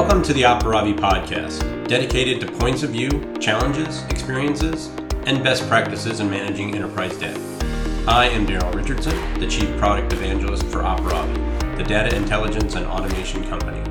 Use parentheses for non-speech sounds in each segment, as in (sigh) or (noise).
Welcome to the Aparavi podcast, dedicated to points of view, challenges, experiences, and best practices in managing enterprise data. I am Daryl Richardson, the Chief Product Evangelist for Aparavi, the data intelligence and automation company.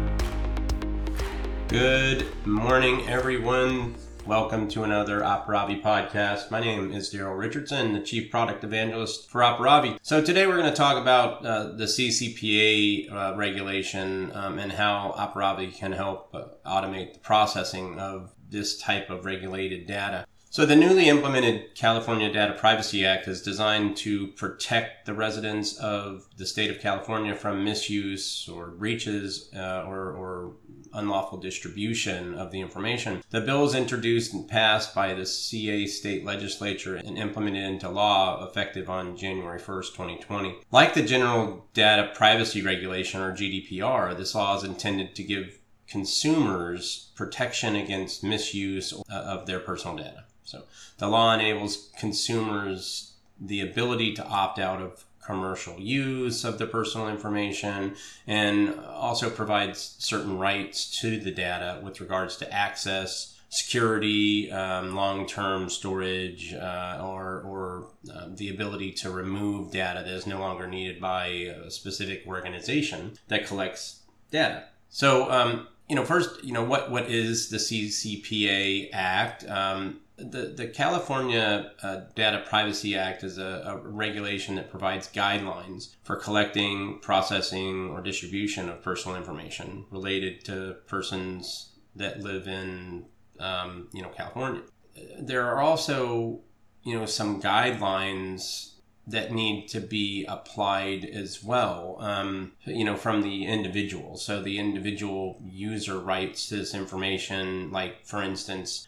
Good morning, everyone. Welcome to another Aparavi podcast. My name is Daryl Richardson, the Chief Product Evangelist for Aparavi. So today we're going to talk about uh, the CCPA uh, regulation um, and how Aparavi can help uh, automate the processing of this type of regulated data. So, the newly implemented California Data Privacy Act is designed to protect the residents of the state of California from misuse or breaches uh, or, or, unlawful distribution of the information. The bill is introduced and passed by the CA state legislature and implemented into law effective on January 1st, 2020. Like the General Data Privacy Regulation or GDPR, this law is intended to give consumers protection against misuse uh, of their personal data. So the law enables consumers the ability to opt out of commercial use of the personal information and also provides certain rights to the data with regards to access security, um, long-term storage, uh, or, or uh, the ability to remove data that is no longer needed by a specific organization that collects data. So, um, you know, first, you know, what, what is the CCPA Act? Um, the, the California uh, Data Privacy Act is a, a, regulation that provides guidelines for collecting, processing, or distribution of personal information related to persons that live in, um, you know, California. There are also, you know, some guidelines that need to be applied as well, um, you know, from the individual. So the individual user rights to this information, like, for instance,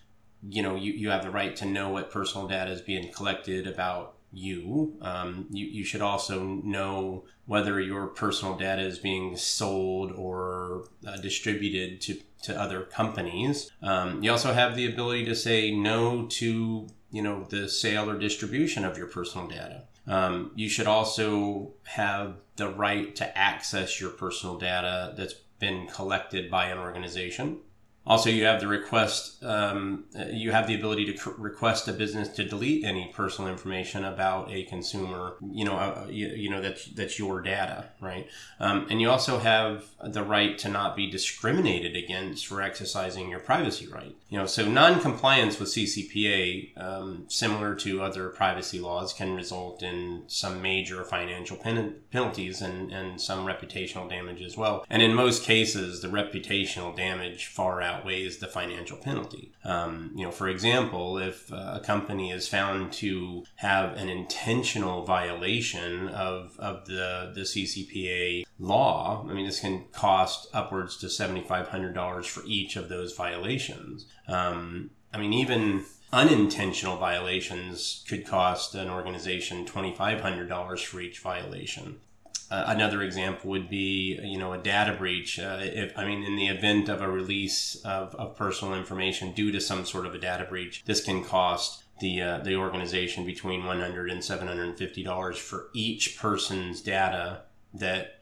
you know, you, you have the right to know what personal data is being collected about you. Um, you. You should also know whether your personal data is being sold or uh, distributed to, to other companies. Um, you also have the ability to say no to, you know, the sale or distribution of your personal data. Um, you should also have the right to access your personal data that's been collected by an organization. Also, you have the request. Um, you have the ability to request a business to delete any personal information about a consumer. You know, uh, you, you, know that's that's your data, right? Um, and you also have the right to not be discriminated against for exercising your privacy right. You know, so non-compliance with CCPA, um, similar to other privacy laws, can result in some major financial pen- penalties and and some reputational damage as well. And in most cases, the reputational damage far out outweighs the financial penalty. Um, you know, for example, if uh, a company is found to have an intentional violation of, of the, the CCPA law, I mean, this can cost upwards to $7,500 for each of those violations. Um, I mean, even unintentional violations could cost an organization $2,500 for each violation. Uh, another example would be, you know, a data breach. Uh, if I mean, in the event of a release of, of personal information due to some sort of a data breach, this can cost the uh, the organization between 100 and 750 dollars for each person's data that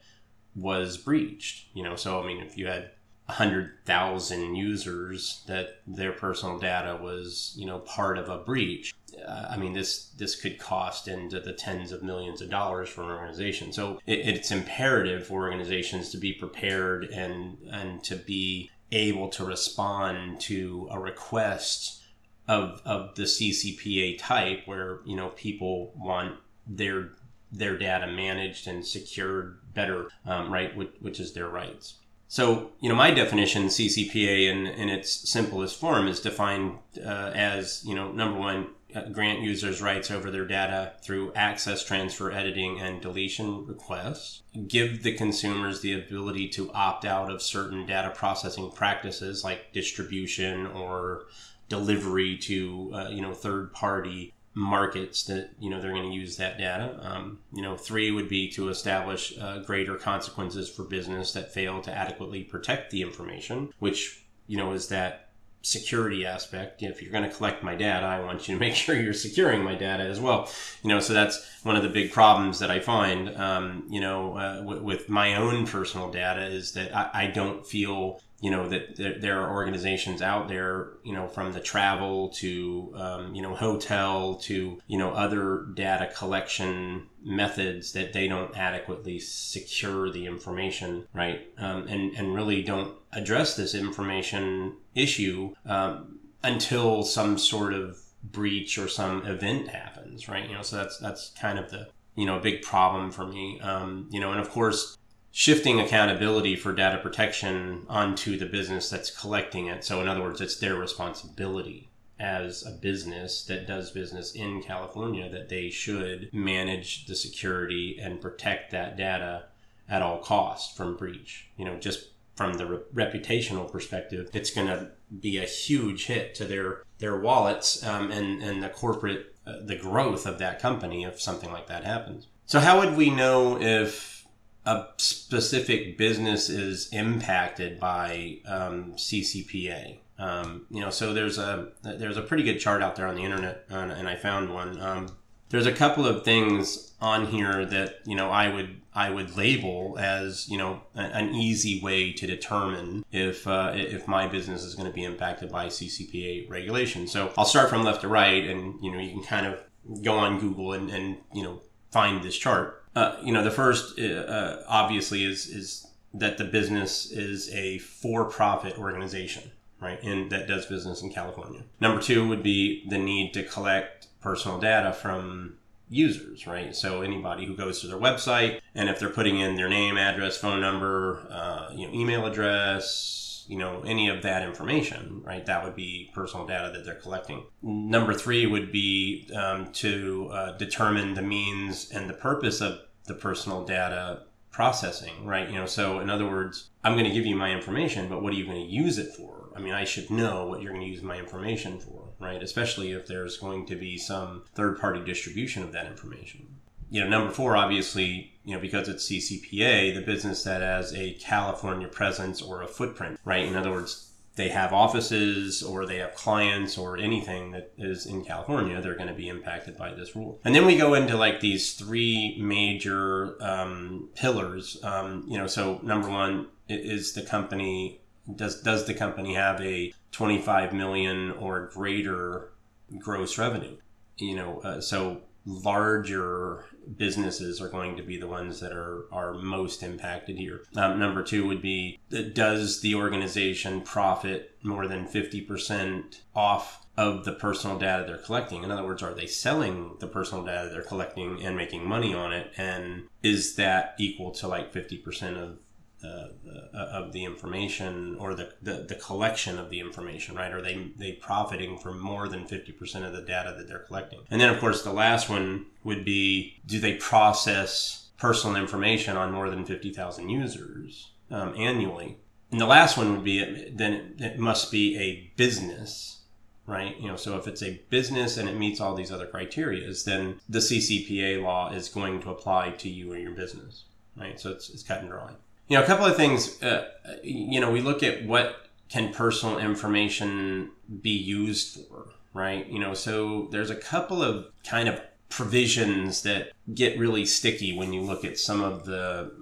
was breached. You know, so I mean, if you had 100,000 users that their personal data was, you know, part of a breach. Uh, I mean, this this could cost into the tens of millions of dollars for an organization. So it, it's imperative for organizations to be prepared and and to be able to respond to a request of of the CCPA type, where you know people want their their data managed and secured better, um, right, which, which is their rights. So, you know, my definition, CCPA in, in its simplest form is defined uh, as, you know, number one, uh, grant users rights over their data through access, transfer, editing, and deletion requests. Give the consumers the ability to opt out of certain data processing practices like distribution or delivery to, uh, you know, third party markets that you know they're going to use that data. Um, you know, three would be to establish uh, greater consequences for business that fail to adequately protect the information, which you know is that security aspect. If you're going to collect my data, I want you to (laughs) make sure you're securing my data as well. You know, so that's one of the big problems that I find. Um, you know, uh, w- with my own personal data is that I, I don't feel you know that there, are organizations out there you know from the travel to um, you know hotel to you know other data collection methods that they don't adequately secure the information right? Um, and and really don't address this information issue um, until some sort of breach or some event happens right? You know so that's that's kind of the you know a big problem for me. Um, you know and of course shifting accountability for data protection onto the business that's collecting it. So, in other words, it's their responsibility as a business that does business in California that they should manage the security and protect that data at all costs from breach. You know, just from the re- reputational perspective, it's going to be a huge hit to their their wallets um, and and the corporate uh, the growth of that company if something like that happens. So, how would we know if a specific business is impacted by um, CCPA. Um, you know, so there's a there's a pretty good chart out there on the internet, and, and I found one. Um, there's a couple of things on here that you know I would I would label as you know an easy way to determine if uh, if my business is going to be impacted by CCPA regulation. So I'll start from left to right, and you know you can kind of go on Google and, and you know find this chart. Uh, you know, the first uh, uh, obviously is is that the business is a for-profit organization, right, and that does business in California. Number two would be the need to collect personal data from users, right? So anybody who goes to their website, and if they're putting in their name, address, phone number, uh, you know, email address, you know any of that information right? That would be personal data that they're collecting. Number three would be um, to uh, determine the means and the purpose of the personal data processing right? You know so in other words i'm going to give you my information but what are you going to use it for? I mean i should know what you're going to use my information for right? Especially if there's going to be some third party distribution of that information you know, number four, obviously, you know, because it's CCPA, the business that has a California presence or a footprint, right? In other words, they have offices or they have clients or anything that is in California, they're going to be impacted by this rule. And then we go into like these three major um, pillars. Um, you know, so number one is the company does does the company have a 25 million or greater gross revenue? You know, uh, so larger businesses are going to be the ones that are, are most impacted here. Um, number two would be does the organization profit more than 50% off of the personal data they're collecting? In other words, are they selling the personal data they're collecting and making money on it? And is that equal to like 50% of uh, of the information or the, the, the, collection of the information, right? Are they they profiting from more than fifty percent of the data that they're collecting? And then, of course, the last one would be: Do they process personal information on more than fifty thousand users um, annually? And the last one would be: then it, must be a business, right? You know, so if it's a business and it meets all these other criterias, then the CCPA law is going to apply to you or your business, right? So it's, it's cut and dry. You know, a couple of things. Uh, you know, we look at what can personal information be used for, right? You know, so there's a couple of kind of provisions that get really sticky when you look at some of the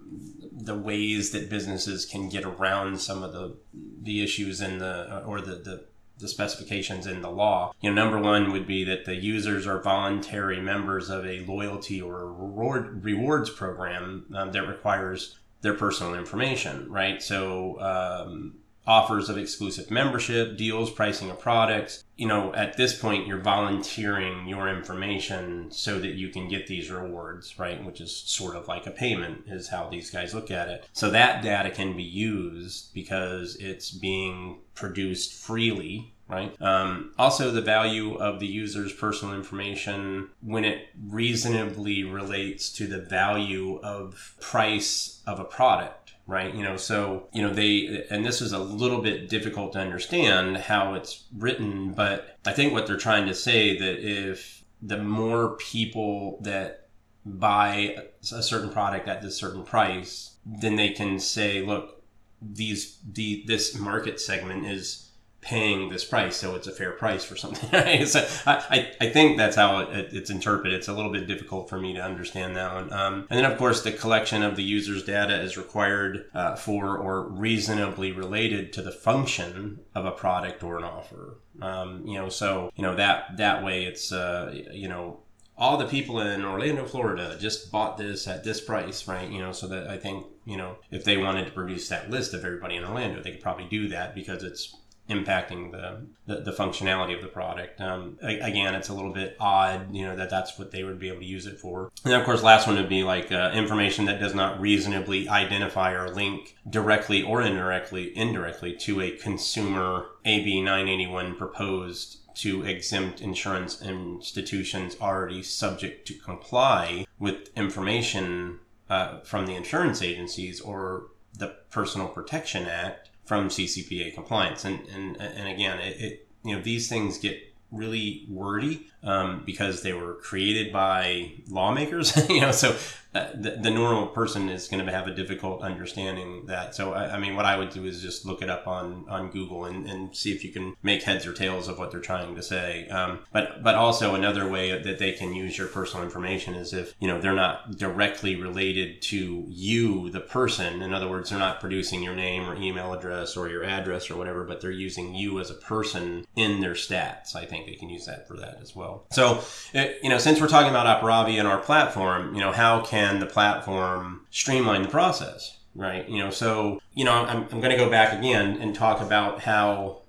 the ways that businesses can get around some of the the issues in the or the the the specifications in the law. You know, number one would be that the users are voluntary members of a loyalty or reward, rewards program um, that requires their personal information, right? So, um, offers of exclusive membership, deals, pricing of products. You know, at this point, you're volunteering your information so that you can get these rewards, right? Which is sort of like a payment, is how these guys look at it. So that data can be used because it's being produced freely right? Um, also, the value of the user's personal information when it reasonably relates to the value of price of a product, right? You know, so, you know, they, and this is a little bit difficult to understand how it's written, but I think what they're trying to say that if the more people that buy a certain product at this certain price, then they can say, look, these the this market segment is paying this price, so it's a fair price for something. (laughs) so I, I think that's how it, it's interpreted. It's a little bit difficult for me to understand that one. Um, and then, of course, the collection of the user's data is required uh, for or reasonably related to the function of a product or an offer. Um, you know, so you know that that way it's uh, you know all the people in Orlando, Florida just bought this at this price, right? You know, so that I think, you know, if they wanted to produce that list of everybody in Orlando, they could probably do that because it's impacting the, the, the, functionality of the product. Um, again, it's a little bit odd, you know, that that's what they would be able to use it for. And then, of course, last one would be like uh, information that does not reasonably identify or link directly or indirectly indirectly to a consumer AB 981 proposed to exempt insurance institutions already subject to comply with information uh, from the insurance agencies or the Personal Protection Act from CCPA compliance. And and and again, it, it you know these things get really wordy um, because they were created by lawmakers. (laughs) you know, so uh, the, the, normal person is going to have a difficult understanding that. So, I, I, mean, what I would do is just look it up on, on Google and, and see if you can make heads or tails of what they're trying to say. Um, but, but also another way that they can use your personal information is if, you know, they're not directly related to you, the person. In other words, they're not producing your name or email address or your address or whatever, but they're using you as a person in their stats. I think they can use that for that as well. So, it, you know, since we're talking about Aparavi and our platform, you know, how can can the platform streamline the process, right? You know, so, you know, I'm, I'm going to go back again and talk about how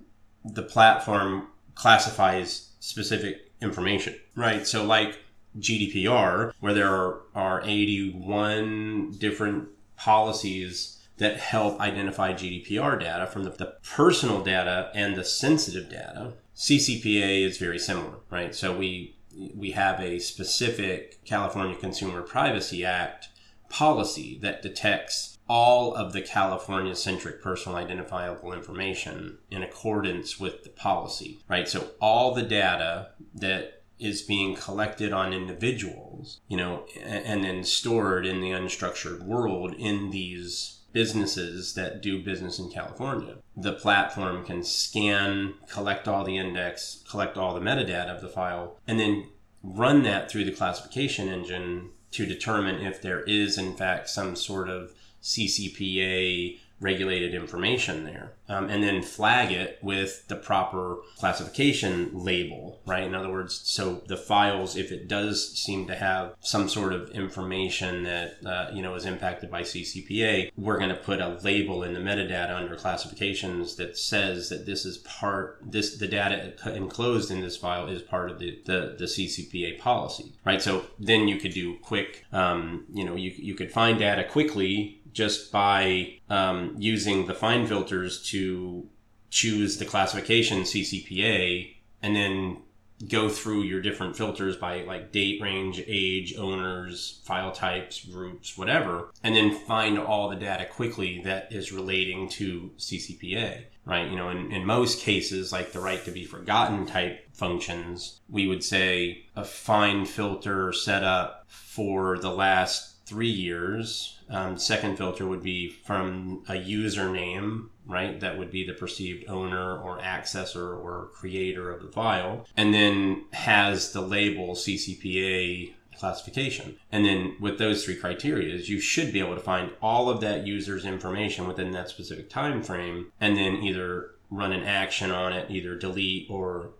the platform classifies specific information, right? So, like GDPR, where there are, are 81 different policies that help identify GDPR data from the, the, personal data and the sensitive data. CCPA is very similar, right? So we we have a specific California Consumer Privacy Act policy that detects all of the California centric personal identifiable information in accordance with the policy, right? So all the data that is being collected on individuals, you know, and then stored in the unstructured world in these businesses that do business in California. The platform can scan, collect all the index, collect all the metadata of the file, and then run that through the classification engine to determine if there is, in fact, some sort of CCPA regulated information there um, and then flag it with the proper classification label right? In other words so the files if it does seem to have some sort of information that uh, you know is impacted by ccpa we're going to put a label in the metadata under classifications that says that this is part this the data enclosed in this file is part of the the, the ccpa policy right? So then you could do quick um, you know you, you could find data quickly just by um, using the find filters to choose the classification CCPA and then go through your different filters by like date range, age, owners, file types, groups, whatever, and then find all the data quickly that is relating to CCPA, right? You know, in, in most cases, like the right to be forgotten type functions, we would say a find filter set up for the last three years. Um, second filter would be from a username, right? That would be the perceived owner or accessor or creator of the file. And then has the label CCPA classification. And then with those three criteria, you should be able to find all of that user's information within that specific time frame and then either run an action on it, either delete or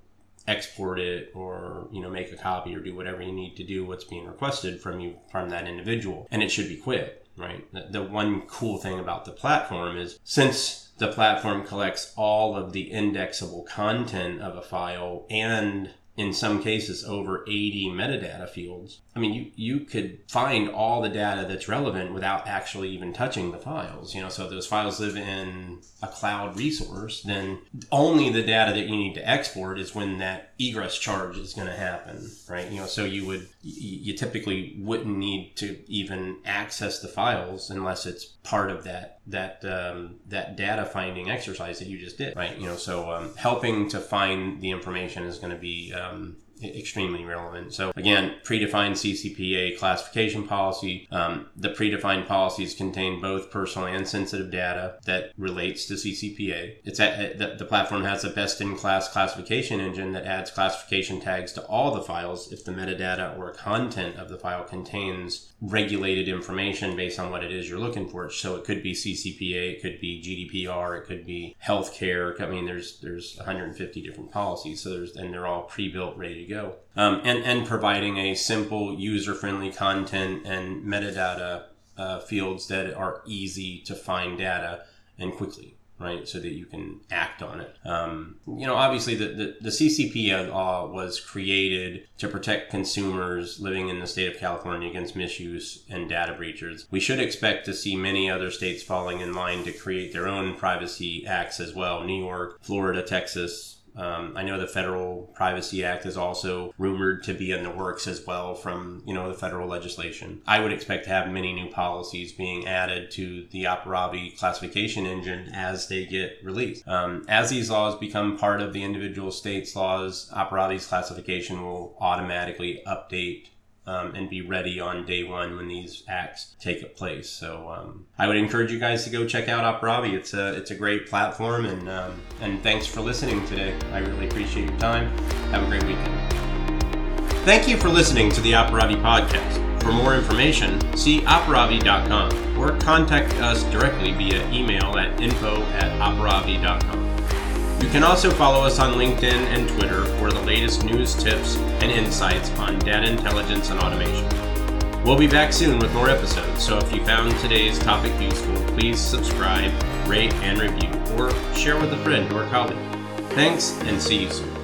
export it or you know make a copy or do whatever you need to do what's being requested from you from that individual and it should be quick right the, the one cool thing about the platform is since the platform collects all of the indexable content of a file and in some cases over 80 metadata fields. I mean, you, you could find all the data that's relevant without actually even touching the files. You know, so if those files live in a cloud resource, then only the data that you need to export is when that egress charge is going to happen, right? You know, so you would, you typically wouldn't need to even access the files unless it's part of that that um, that data finding exercise that you just did, right? You know, so um, helping to find the information is going to be um, extremely relevant. So again, predefined CCPA classification policy. Um, the predefined policies contain both personal and sensitive data that relates to CCPA. It's at, the, the platform has a best-in-class classification engine that adds classification tags to all the files if the metadata or content of the file contains regulated information based on what it is you're looking for. So it could be CCPA, it could be GDPR, it could be healthcare. I mean, there's there's 150 different policies. So there's and they're all pre-built, ready to go. Um, and and providing a simple, user-friendly content and metadata uh, fields that are easy to find data and quickly right? So that you can act on it. Um, you know, obviously, the, the, the CCPA law was created to protect consumers living in the state of California against misuse and data breaches. We should expect to see many other states falling in line to create their own privacy acts as well New York, Florida, Texas, um, I know the Federal Privacy Act is also rumored to be in the works as well from you know the federal legislation. I would expect to have many new policies being added to the Aparavi classification engine as they get released. Um, as these laws become part of the individual states' laws, Aparavi's classification will automatically update um, and be ready on day one when these acts take place. So um, I would encourage you guys to go check out Aparavi. It's a it's a great platform, and um, and thanks for listening today. I really appreciate your time. Have a great weekend. Thank you for listening to the Aparavi podcast. For more information, see aparavi.com or contact us directly via email at info at aparavi.com. You can also follow us on LinkedIn and Twitter for the latest news, tips, and insights on data intelligence and automation. We'll be back soon with more episodes, so if you found today's topic useful, please subscribe, rate, and review, or share with a friend or colleague. Thanks, and see you soon.